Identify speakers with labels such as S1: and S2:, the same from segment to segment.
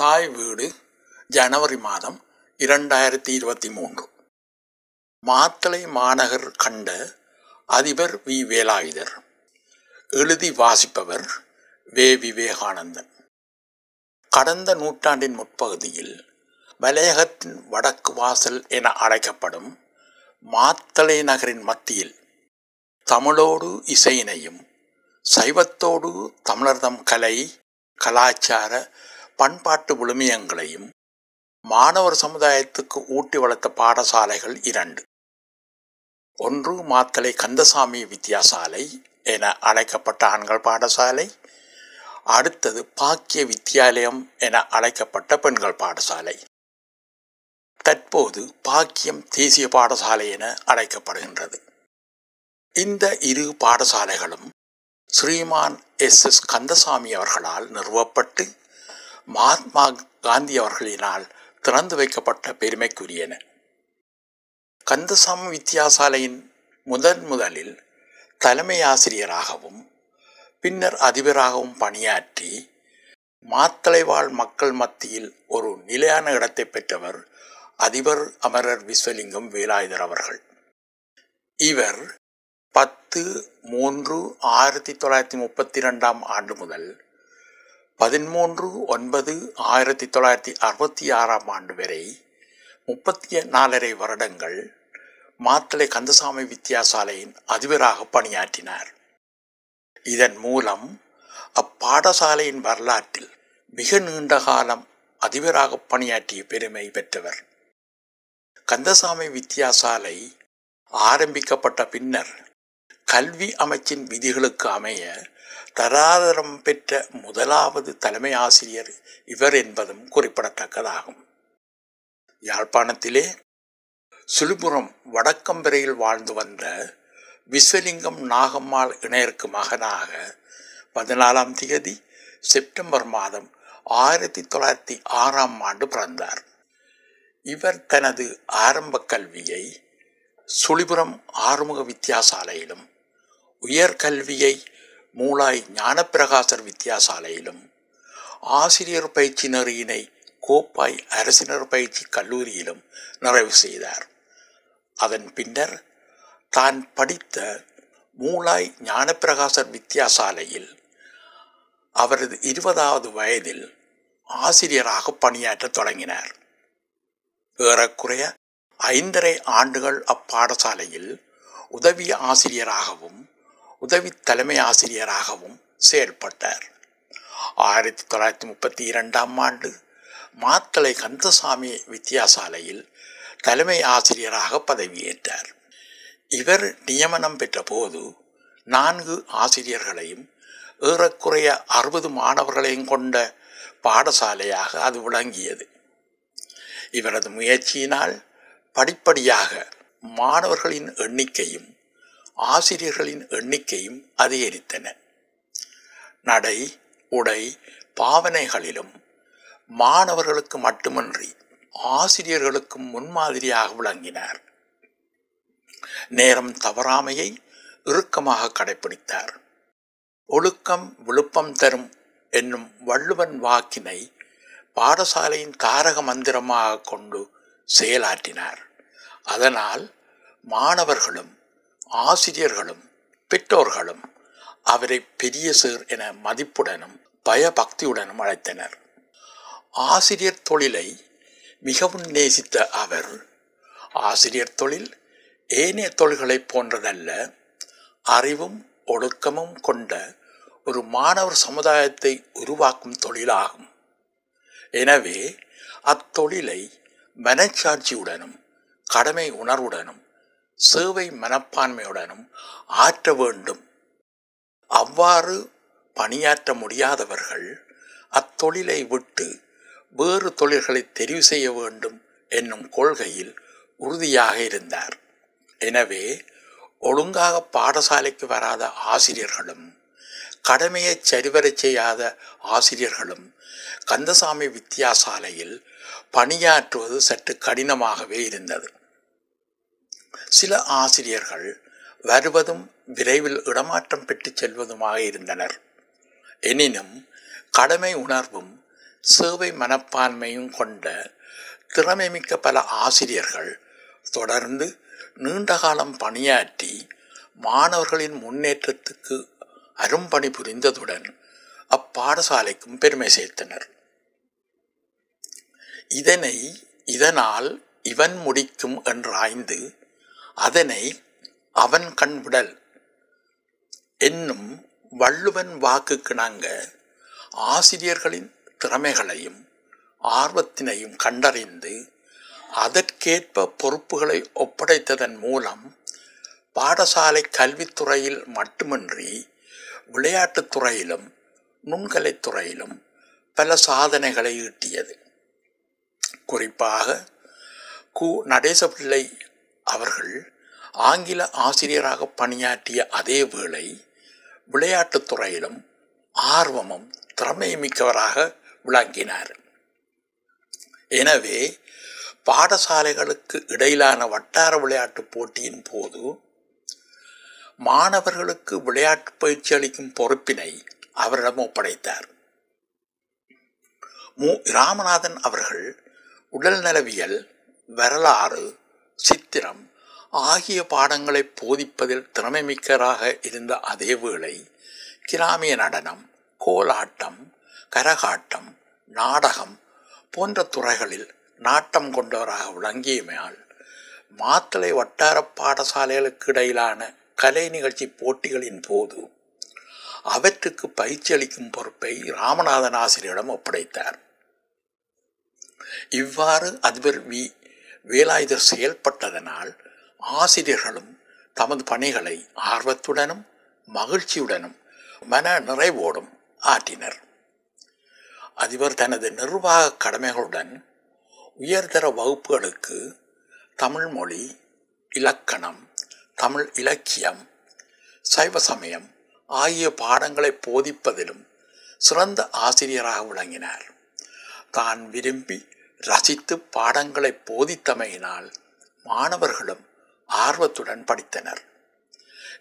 S1: தாய் வீடு ஜனவரி மாதம் இரண்டாயிரத்தி இருபத்தி மூன்று. மாத்தளை மாநகர் கண்ட அதிபர் வி. வேலாயுதர் எழுதி வாசிப்பவர் வே. விவேகானந்தன். கடந்த நூற்றாண்டின் முற்பகுதியில் மலையகத்தின் வடக்கு வாசல் என அழைக்கப்படும் மாத்தளை நகரின் மத்தியில் தமிழோடு இசையினையும் சைவத்தோடு தமிழர்தம் கலை கலாச்சார பண்பாட்டு விழுமியங்களையும் மாணவர் சமுதாயத்துக்கு ஊட்டி வளர்த்த பாடசாலைகள் இரண்டு. ஒன்று மாத்தளை கந்தசாமி வித்தியாசாலை என அழைக்கப்பட்ட ஆண்கள் பாடசாலை. அடுத்தது பாக்கிய வித்தியாலயம் என அழைக்கப்பட்ட பெண்கள் பாடசாலை. தற்போது பாக்கியம் தேசிய பாடசாலை என அழைக்கப்படுகின்றது. இந்த இரு பாடசாலைகளும் ஸ்ரீமான் எஸ் எஸ் கந்தசாமி அவர்களால் நிறுவப்பட்டு மகாத்மா காந்தி அவர்களினால் திறந்து வைக்கப்பட்ட பெருமைக்குரியன. கந்தசாமி வித்தியாசாலையின் முதன் முதலில் தலைமை ஆசிரியராகவும் பின்னர் அதிபராகவும் பணியாற்றி மாத்தலைவாழ் மக்கள் மத்தியில் ஒரு நிலையான இடத்தை பெற்றவர் அதிபர் அமரர் விஸ்வலிங்கம் வேலாயுதர் அவர்கள். இவர் பத்து மூன்று ஆயிரத்தி தொள்ளாயிரத்தி முப்பத்தி ரெண்டாம் ஆண்டு முதல் பதிமூன்று ஒன்பது ஆயிரத்தி தொள்ளாயிரத்தி அறுபத்தி ஆறாம் ஆண்டு வரை முப்பத்தி நாலரை வருடங்கள் மாத்தளை கந்தசாமி வித்தியாசாலையின் அதிபராக பணியாற்றினார். இதன் மூலம் அப்பாடசாலையின் வரலாற்றில் மிக நீண்ட காலம் அதிபராக பணியாற்றிய பெருமை பெற்றவர். கந்தசாமி வித்தியாசாலை ஆரம்பிக்கப்பட்ட பின்னர் கல்வி அமைச்சின் விதிகளுக்கு அமைய தராதரம் பெற்ற முதலாவது தலைமை ஆசிரியர் இவர் என்பதும் குறிப்பிடத்தக்கதாகும். யாழ்ப்பாணத்திலே சுழிபுரம் வடக்கம்பரையில் வாழ்ந்து வந்த விஸ்வலிங்கம் நாகம்மாள் இணையருக்கு மகனாக பதினாலாம் தேதி செப்டம்பர் மாதம் ஆயிரத்தி தொள்ளாயிரத்தி ஆறாம் ஆண்டு பிறந்தார். இவர் தனது ஆரம்ப கல்வியை சுழிபுரம் ஆறுமுக வித்தியாசாலையிலும் உயர்கல்வியை மூளாய் ஞானப்பிரகாசர் வித்தியாசாலையிலும் ஆசிரியர் பயிற்சி நெறியினை கோப்பாய் அரசினர் பயிற்சி கல்லூரியிலும் நிறைவு செய்தார். அதன் பின்னர் தான் படித்த மூளாய் ஞானப்பிரகாசர் வித்தியாசாலையில் அவரது இருபதாவது வயதில் ஆசிரியராக பணியாற்றத் தொடங்கினார். ஏறக்குறைய ஐந்தரை ஆண்டுகள் அப்பாடசாலையில் உதவி ஆசிரியராகவும் உதவி தலைமை ஆசிரியராகவும் செயல்பட்டார். ஆயிரத்தி தொள்ளாயிரத்தி முப்பத்தி இரண்டாம் ஆண்டு மாத்தளை கந்தசாமி வித்தியாசாலையில் தலைமை ஆசிரியராக பதவியேற்றார். இவர் நியமனம் பெற்ற போது நான்கு ஆசிரியர்களையும் ஏறக்குறைய அறுபது மாணவர்களையும் கொண்ட பாடசாலையாக அது விளங்கியது. இவரது முயற்சியினால் படிப்படியாக மாணவர்களின் எண்ணிக்கையும் ஆசிரியர்களின் எண்ணிக்கையும் அதிகரித்தன. நடை உடை பாவனைகளிலும் மாணவர்களுக்கு மட்டுமன்றி ஆசிரியர்களுக்கும் முன்மாதிரியாக விளங்கினார். நேரம் தவறாமையை இறுக்கமாக கடைபிடித்தார் ஒழுக்கம் விழுப்பம் தரும் என்னும் வள்ளுவன் வாக்கினை பாடசாலையின் தாரக மந்திரமாக கொண்டு செயலாற்றினார். அதனால் மாணவர்களும் ஆசிரியர்களும் பெற்றோர்களும் அவரை பெரிய சேர் என மதிப்புடனும் பயபக்தியுடனும் அழைத்தனர். ஆசிரியர் தொழிலை மிகவும் நேசித்த அவர் ஆசிரியர் தொழில் ஏனைய தொழில்களைப் போன்றதல்ல அறிவும் ஒழுக்கமும் கொண்ட ஒரு மாணவர் சமுதாயத்தை உருவாக்கும் தொழிலாகும். எனவே அத்தொழிலை மனச்சாட்சியுடனும் கடமை உணர்வுடனும் சேவை மனப்பான்மையுடனும் ஆற்ற வேண்டும். அவ்வாறு பணியாற்ற முடியாதவர்கள் அத்தொழிலை விட்டு வேறு தொழில்களை தெரிவு செய்ய வேண்டும் என்னும் கொள்கையில் உறுதியாக இருந்தார். எனவே ஒழுங்காக பாடசாலைக்கு வராத ஆசிரியர்களும் கடமையை சரிவரச் செய்யாத ஆசிரியர்களும் கந்தசாமி வித்தியாசாலையில் பணியாற்றுவது சற்று கடினமாகவே இருந்தது. சில ஆசிரியர்கள் வருவதும் விரைவில் இடமாற்றம் பெற்றுச் செல்வதுமாக இருந்தனர். எனினும் கடமை உணர்வும் சேவை மனப்பான்மையும் கொண்ட திறமைமிக்க பல ஆசிரியர்கள் தொடர்ந்து நீண்ட காலம் பணியாற்றி மாணவர்களின் முன்னேற்றத்துக்கு அரும்பணி புரிந்ததுடன் அப்பாடசாலைக்கும் பெருமை சேர்த்தனர். இதனை இதனால் இவன் முடிக்கும் என்றாய்ந்து அதனை அவன் கண்விடல். என்னும் வள்ளுவன் வாக்குக்கிணங்க ஆசிரியர்களின் திறமைகளையும் ஆர்வத்தினையும் கண்டறிந்து அதற்கேற்ப பொறுப்புகளை ஒப்படைத்ததன் மூலம் பாடசாலை கல்வித்துறையில் மட்டுமின்றி விளையாட்டுத் துறையிலும் நுண்கலைத் துறையிலும் பல சாதனைகளை ஈட்டியது. குறிப்பாக கு. நடேசபிள்ளை அவர்கள் ஆங்கில ஆசிரியராக பணியாற்றிய அதே வேளை விளையாட்டுத் துறையிலும் ஆர்வமும் திறமைமிக்கவராக விளங்கினார். எனவே பாடசாலைகளுக்கு இடையிலான வட்டார விளையாட்டுப் போட்டியின் போது மாணவர்களுக்கு விளையாட்டு பயிற்சி அளிக்கும் பொறுப்பினை அவரிடம் ஒப்படைத்தார். மு. ராமநாதன் அவர்கள் உடல் நலவியல் வரலாறு சித்திரம். ஆகிய பாடங்களை போதிப்பதில் திறமைமிக்கராக இருந்த அதே வேளை கிராமிய நடனம் கோலாட்டம் கரகாட்டம் நாடகம் போன்ற துறைகளில் நாட்டம் கொண்டவராக விளங்கியமையால் மாத்தளை வட்டார பாடசாலைகளுக்கு இடையிலான கலை நிகழ்ச்சி போட்டிகளின் போது அவற்றுக்கு பயிற்சி அளிக்கும் பொறுப்பை ராமநாதன் ஆசிரியரிடம் ஒப்படைத்தார். இவ்வாறு அதிபர் வி. வேலாயுதர் செயல்பட்டதனால் ஆசிரியர்களும் தமது பணிகளை ஆர்வத்துடனும் மகிழ்ச்சியுடனும் மன நிறைவோடும் ஆற்றினர். அதிபர் தனது நிர்வாக கடமைகளுடன் உயர்தர வகுப்புகளுக்கு தமிழ் மொழி இலக்கணம் தமிழ் இலக்கியம் சைவ சமயம் ஆகிய பாடங்களை போதிப்பதிலும் சிறந்த ஆசிரியராக விளங்கினார். தான் விரும்பி ரசித்து பாடங்களை போதித்தமையினால் மாணவர்களும் ஆர்வத்துடன் படித்தனர்.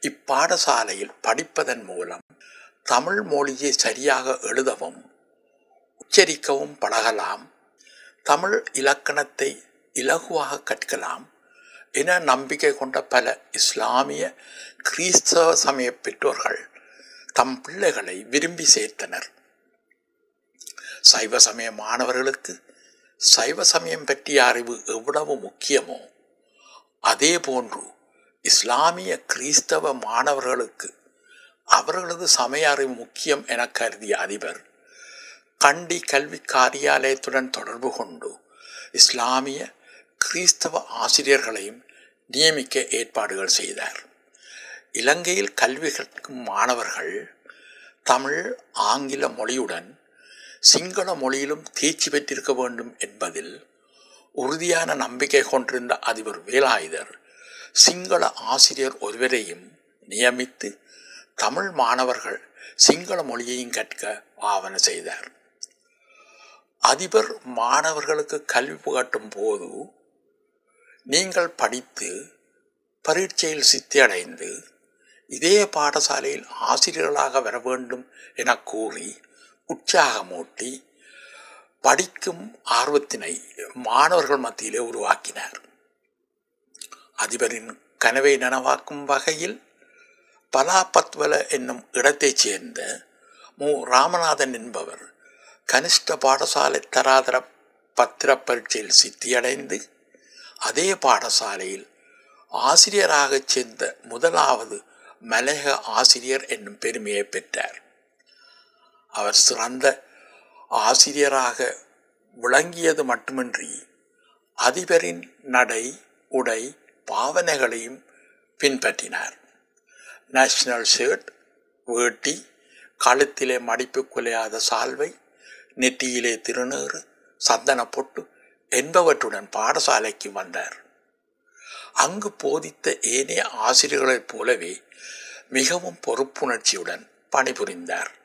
S1: இப்பாடசாலையில் படிப்பதன் மூலம் தமிழ் மொழியை சரியாக எழுதவும் உச்சரிக்கவும் பழகலாம் தமிழ் இலக்கணத்தை இலகுவாக கற்கலாம் என நம்பிக்கை கொண்ட பல இஸ்லாமிய கிறிஸ்தவ சமய பெற்றோர்கள் தம் பிள்ளைகளை விரும்பி சேர்த்தனர். சைவ சமய மாணவர்களுக்கு சைவ சமயம் பற்றிய அறிவு எவ்வளவு முக்கியமோ அதே போன்று இஸ்லாமிய கிறிஸ்தவ மாணவர்களுக்கு அவர்களது சமய அறிவு முக்கியம் என கருதிய அதிபர் கண்டி கல்வி காரியாலயத்துடன் தொடர்பு கொண்டு இஸ்லாமிய கிறிஸ்தவ ஆசிரியர்களையும் நியமிக்க ஏற்பாடுகள் செய்தார். இலங்கையில் கல்வி கற்கும் மாணவர்கள் தமிழ் ஆங்கில மொழியுடன் சிங்கள மொழியிலும் தேர்ச்சி பெற்றிருக்க வேண்டும் என்பதில் உறுதியான நம்பிக்கை கொண்டிருந்த அதிபர் வேலாயுதர் சிங்கள ஆசிரியர் ஒருவரையும் நியமித்து தமிழ் மாணவர்கள் சிங்கள மொழியையும் கற்க ஆவண செய்தார். அதிபர் மாணவர்களுக்கு கல்வி புகட்டும் போது நீங்கள் படித்து பரீட்சையில் சித்தியடைந்து இதே பாடசாலையில் ஆசிரியர்களாக வர வேண்டும் என கூறி உற்சாகமூட்டி படிக்கும் ஆர்வத்தினை மாணவர்கள் மத்தியிலே உருவாக்கினார். அதிபரின் கனவை நனவாக்கும் வகையில் பலாபத்வல என்னும் இடத்தைச் சேர்ந்த மு. ராமநாதன் என்பவர் கனிஷ்ட பாடசாலை தராதர பத்திர பரீட்சையில் சித்தியடைந்து அதே பாடசாலையில் ஆசிரியராகச் சேர்ந்த முதலாவது மலையக ஆசிரியர் என்னும் பெருமையை பெற்றார். அவர் சிறந்த ஆசிரியராக விளங்கியது மட்டுமின்றி அதிபரின் நடை உடை பாவனைகளையும் பின்பற்றினார். நேஷனல் ஷர்ட் வேட்டி கழுத்திலே மடிப்பு குலையாத சால்வை நெற்றியிலே திருநீறு சந்தன பொட்டு என்பவற்றுடன் பாடசாலைக்கு வந்தார். அங்கு போதித்த ஏனைய ஆசிரியர்களைப் போலவே மிகவும் பொறுப்புணர்ச்சியுடன் பணிபுரிந்தார்.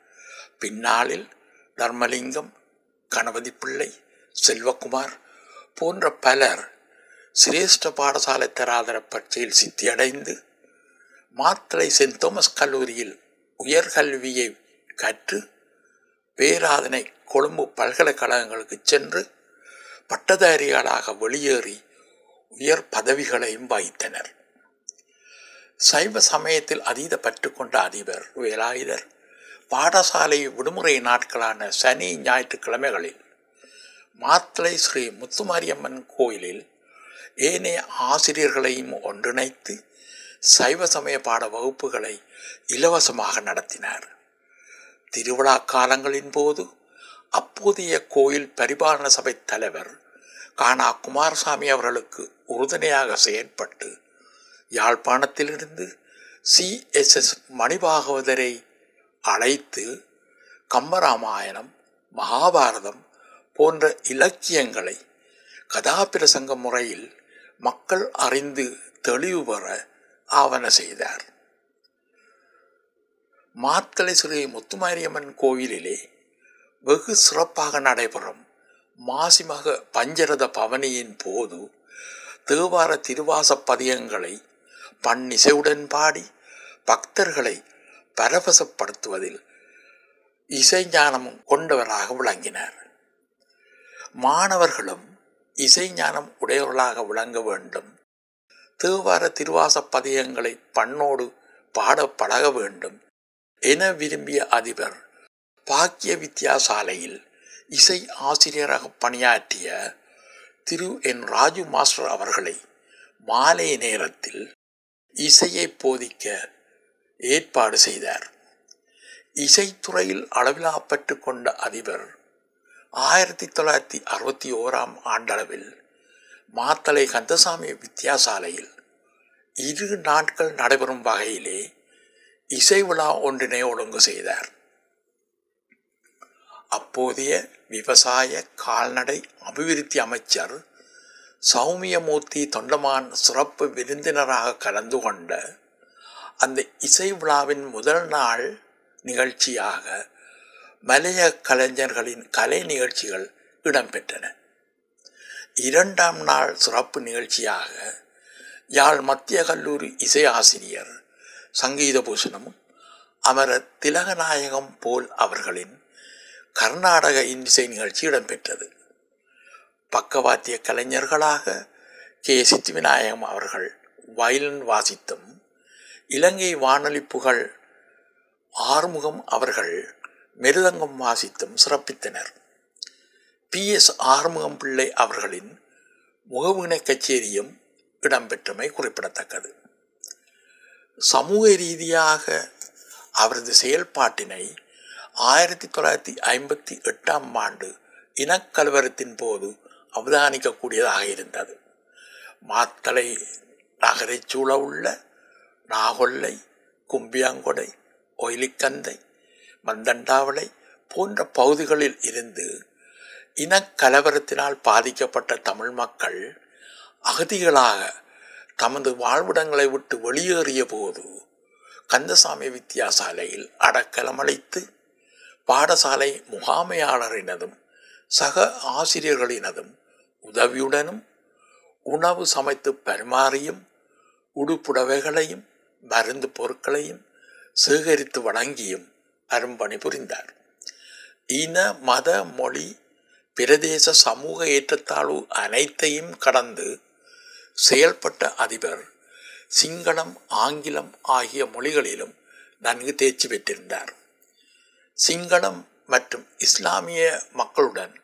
S1: பின்னாளில் தர்மலிங்கம் கணபதி பிள்ளை செல்வகுமார் போன்ற பலர் சிரேஷ்ட பாடசாலை தராதர பற்றியில் சித்தியடைந்து மாத்தளை சென்ட் தோமஸ் கல்லூரியில் உயர்கல்வியை கற்று பேராதனை கொழும்பு பல்கலைக்கழகங்களுக்கு சென்று பட்டதாரிகளாக வெளியேறி உயர் பதவிகளையும் வகித்தனர். சைவ சமயத்தில் அதீத பற்று கொண்ட அதிபர் வேலாயுதர் பாடசாலை விடுமுறை நாட்களான சனி ஞாயிற்றுக்கிழமைகளில் மாத்தளை ஸ்ரீ முத்துமாரியம்மன் கோயிலில் ஏனைய ஆசிரியர்களையும் ஒன்றிணைத்து சைவ சமய பாட வகுப்புகளை இலவசமாக நடத்தினார். திருவிழா காலங்களின் போது அப்போதைய கோயில் பரிபாலன சபை தலைவர் கானா குமாரசாமி அவர்களுக்கு உறுதுணையாக செயற்பட்டு யாழ்ப்பாணத்திலிருந்து சிஎஸ்எஸ் மணிபாகவதரை அழைத்து கம்பராமாயணம் மகாபாரதம் போன்ற இலக்கியங்களை கதாபிரசங்க முறையில் மக்கள் அறிந்து தெளிவு பெற ஆவண செய்தார். மாத்தளை ஸ்ரீ முத்துமாரியம்மன் கோயிலிலே வெகு சிறப்பாக நடைபெறும் மாசிமக பஞ்சரத பவனியின் போது தேவார திருவாச பதியங்களை பன்னிசையுடன் பாடி பக்தர்களை பரவசப்படுத்துவதில் இசைஞானம் கொண்டவராக விளங்கினார். மாணவர்களும் இசைஞானம் உடையவர்களாக விளங்க வேண்டும். தேவார திருவாச பதியங்களை பண்ணோடு பாட பழக வேண்டும். என விரும்பிய அதிபர் பாக்கிய வித்யாசாலையில் இசை ஆசிரியராக பணியாற்றிய திரு. என். ராஜு மாஸ்டர் அவர்களை மாலை நேரத்தில் இசையை போதிக்க ஏற்பாடு செய்தார். இசைத்துறையில் அளவிலா பற்று கொண்ட அதிபர் ஆயிரத்தி தொள்ளாயிரத்தி அறுபத்தி ஓராம் ஆண்டளவில் மாத்தளை கந்தசாமி வித்யாசாலையில் இரு நாட்கள் நடைபெறும் வகையிலே இசை விழா ஒன்றினை ஒழுங்கு செய்தார். அப்போதைய விவசாய கால்நடை அபிவிருத்தி அமைச்சர் சௌமியமூர்த்தி தொண்டமான் சிறப்பு விருந்தினராக கலந்து கொண்ட அந்த இசை விழாவின் முதல் நாள் நிகழ்ச்சியாக மலைய கலைஞர்களின் கலை நிகழ்ச்சிகள் இடம்பெற்றன. இரண்டாம் நாள் சிறப்பு நிகழ்ச்சியாக யாழ் மத்திய கல்லூரி இசை ஆசிரியர் சங்கீத பூஷணமும் அமர திலகநாயகம் போல் அவர்களின் கர்நாடக இசை நிகழ்ச்சி இடம்பெற்றது. பக்கவாத்திய கலைஞர்களாக கே. சித்திவிநாயகம் அவர்கள் வயலின் வாசித்தும் இலங்கை வானொலி புகழ் ஆறுமுகம் அவர்கள் மிருதங்கம் வாசித்தும் சிறப்பித்தனர். பி. எஸ். ஆறுமுகம் பிள்ளை அவர்களின் முகவினை கச்சேரியும் இடம்பெற்றமை குறிப்பிடத்தக்கது. சமூக ரீதியாக அவரது செயல்பாட்டினை ஆயிரத்தி தொள்ளாயிரத்தி ஐம்பத்தி எட்டாம் ஆண்டு இனக்கலவரத்தின் போது அவதானிக்கக்கூடியதாக இருந்தது. மாத்தளை நகரைச் சூழ உள்ள நாகொல்லை கும்பியாங்கொடை ஒயிலிக்கந்தை மந்தண்டாவளை போன்ற பகுதிகளில் இருந்து இனக்கலவரத்தினால் பாதிக்கப்பட்ட தமிழ் மக்கள் அகதிகளாக தமது வாழ்விடங்களை விட்டு வெளியேறிய போது கந்தசாமி வித்தியாசாலையில் அடக்கலம் அளித்து பாடசாலை முகாமையாளரினதும் சக ஆசிரியர்களினதும் உதவியுடனும் உணவு சமைத்து பரிமாறியும் உடுப்புடவைகளையும் மருந்து பொருட்களையும் சேகரித்து வழங்கியும் அரும்பணி புரிந்தார். இன மத மொழி பிரதேச சமூக ஏற்றத்தாழ்வு அனைத்தையும் கடந்து செயல்பட்ட அதிபர் சிங்களம் ஆங்கிலம் ஆகிய மொழிகளிலும் நன்கு தேர்ச்சி பெற்றிருந்தார். சிங்களம் மற்றும் இஸ்லாமிய மக்களுடன்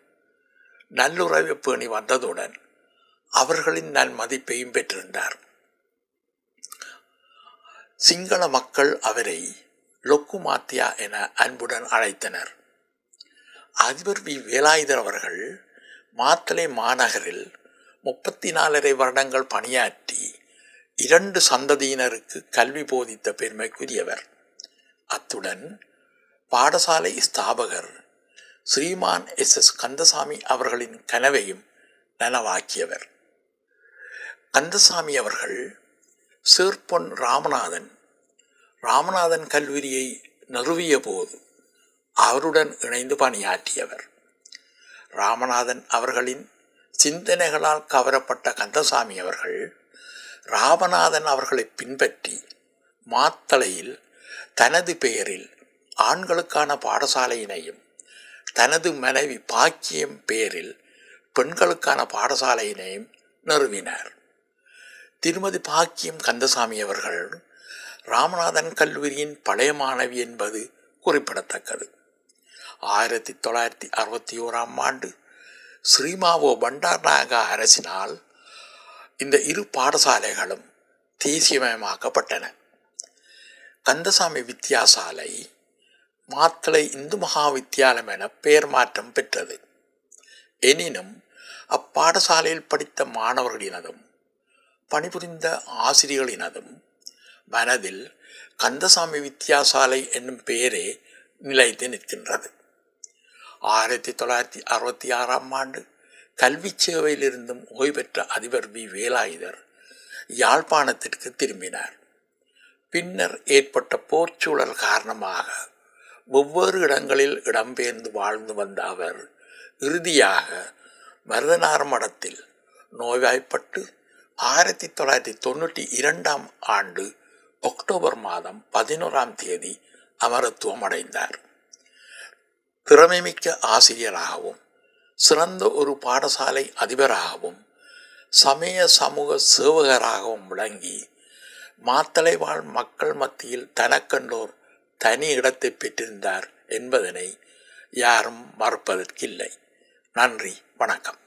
S1: நல்லுறவை பேணி வந்ததுடன் அவர்களின் நன்மதிப்பையும் பெற்றிருந்தார். சிங்கள மக்கள் அவரை லொக்குமாத்தியா என அன்புடன் அழைத்தனர். அதிபர் வி. வேலாயுதர் அவர்கள் மாத்தளை மாநகரில் முப்பத்தி நாலரை வருடங்கள் பணியாற்றி இரண்டு சந்ததியினருக்கு கல்வி போதித்த பெருமைக்குரியவர். அத்துடன் பாடசாலை ஸ்தாபகர் ஸ்ரீமான் எஸ். எஸ். கந்தசாமி அவர்களின் கனவையும் நனவாக்கியவர். கந்தசாமி அவர்கள் சேர்பொன் ராமநாதன். ராமநாதன் கல்லூரியை நிறுவிய போது அவருடன் இணைந்து பணியாற்றியவர். ராமநாதன் அவர்களின் சிந்தனைகளால் கவரப்பட்ட கந்தசாமி அவர்கள் ராமநாதன் அவர்களை பின்பற்றி மாத்தளையில் தனது பெயரில் ஆண்களுக்கான பாடசாலையினையும் தனது மனைவி பாக்கியம் பெயரில் பெண்களுக்கான பாடசாலையினையும் நிறுவினார். திருமதி பாக்கியம் கந்தசாமி அவர்கள் ராமநாதன் கல்லூரியின் பழைய மாணவி என்பது குறிப்பிடத்தக்கது. ஆயிரத்தி தொள்ளாயிரத்தி அறுபத்தி ஓராம் ஆண்டு ஸ்ரீமாவோ பண்டார்நாயகா அரசினால் இந்த இரு பாடசாலைகளும் தேசியமயமாக்கப்பட்டன. கந்தசாமி வித்தியாசாலை மாத்தளை இந்து மகா வித்தியாலயம் என பெயர் மாற்றம் பெற்றது. எனினும் அப்பாடசாலையில் படித்த மாணவர்களினதும் பணிபுரிந்த ஆசிரியர்களினதும் மனதில் கந்தசாமி வித்தியாசாலை என்னும் பெயரே நிலைத்து நிற்கின்றது. ஆயிரத்தி தொள்ளாயிரத்தி அறுபத்தி ஆறாம் ஆண்டு கல்வி சேவையிலிருந்தும் ஓய்வு பெற்ற அதிபர் வி. வேலாயுதர் யாழ்ப்பாணத்திற்கு திரும்பினார். பின்னர் ஏற்பட்ட போர்ச்சூழல் காரணமாக ஒவ்வொரு இடங்களில் இடம்பெயர்ந்து வாழ்ந்து வந்த அவர் இறுதியாக மருதனார் மடத்தில் நோய்வாய்ப்பட்டு ஆயிரத்தி தொள்ளாயிரத்தி தொண்ணூற்றி இரண்டாம் ஆண்டு அக்டோபர் மாதம் பதினோராம் தேதி அமரத்துவம் அடைந்தார். திறமைமிக்க ஆசிரியராகவும் சிறந்த ஒரு பாடசாலை அதிபராகவும் சமய சமூக சேவகராகவும் விளங்கி மாத்தளை வாழ் மக்கள் மத்தியில் தனக்கண்டோர் தனி இடத்தை பெற்றிருந்தார் என்பதனை யாரும் மறுப்பதற்கில்லை. நன்றி வணக்கம்.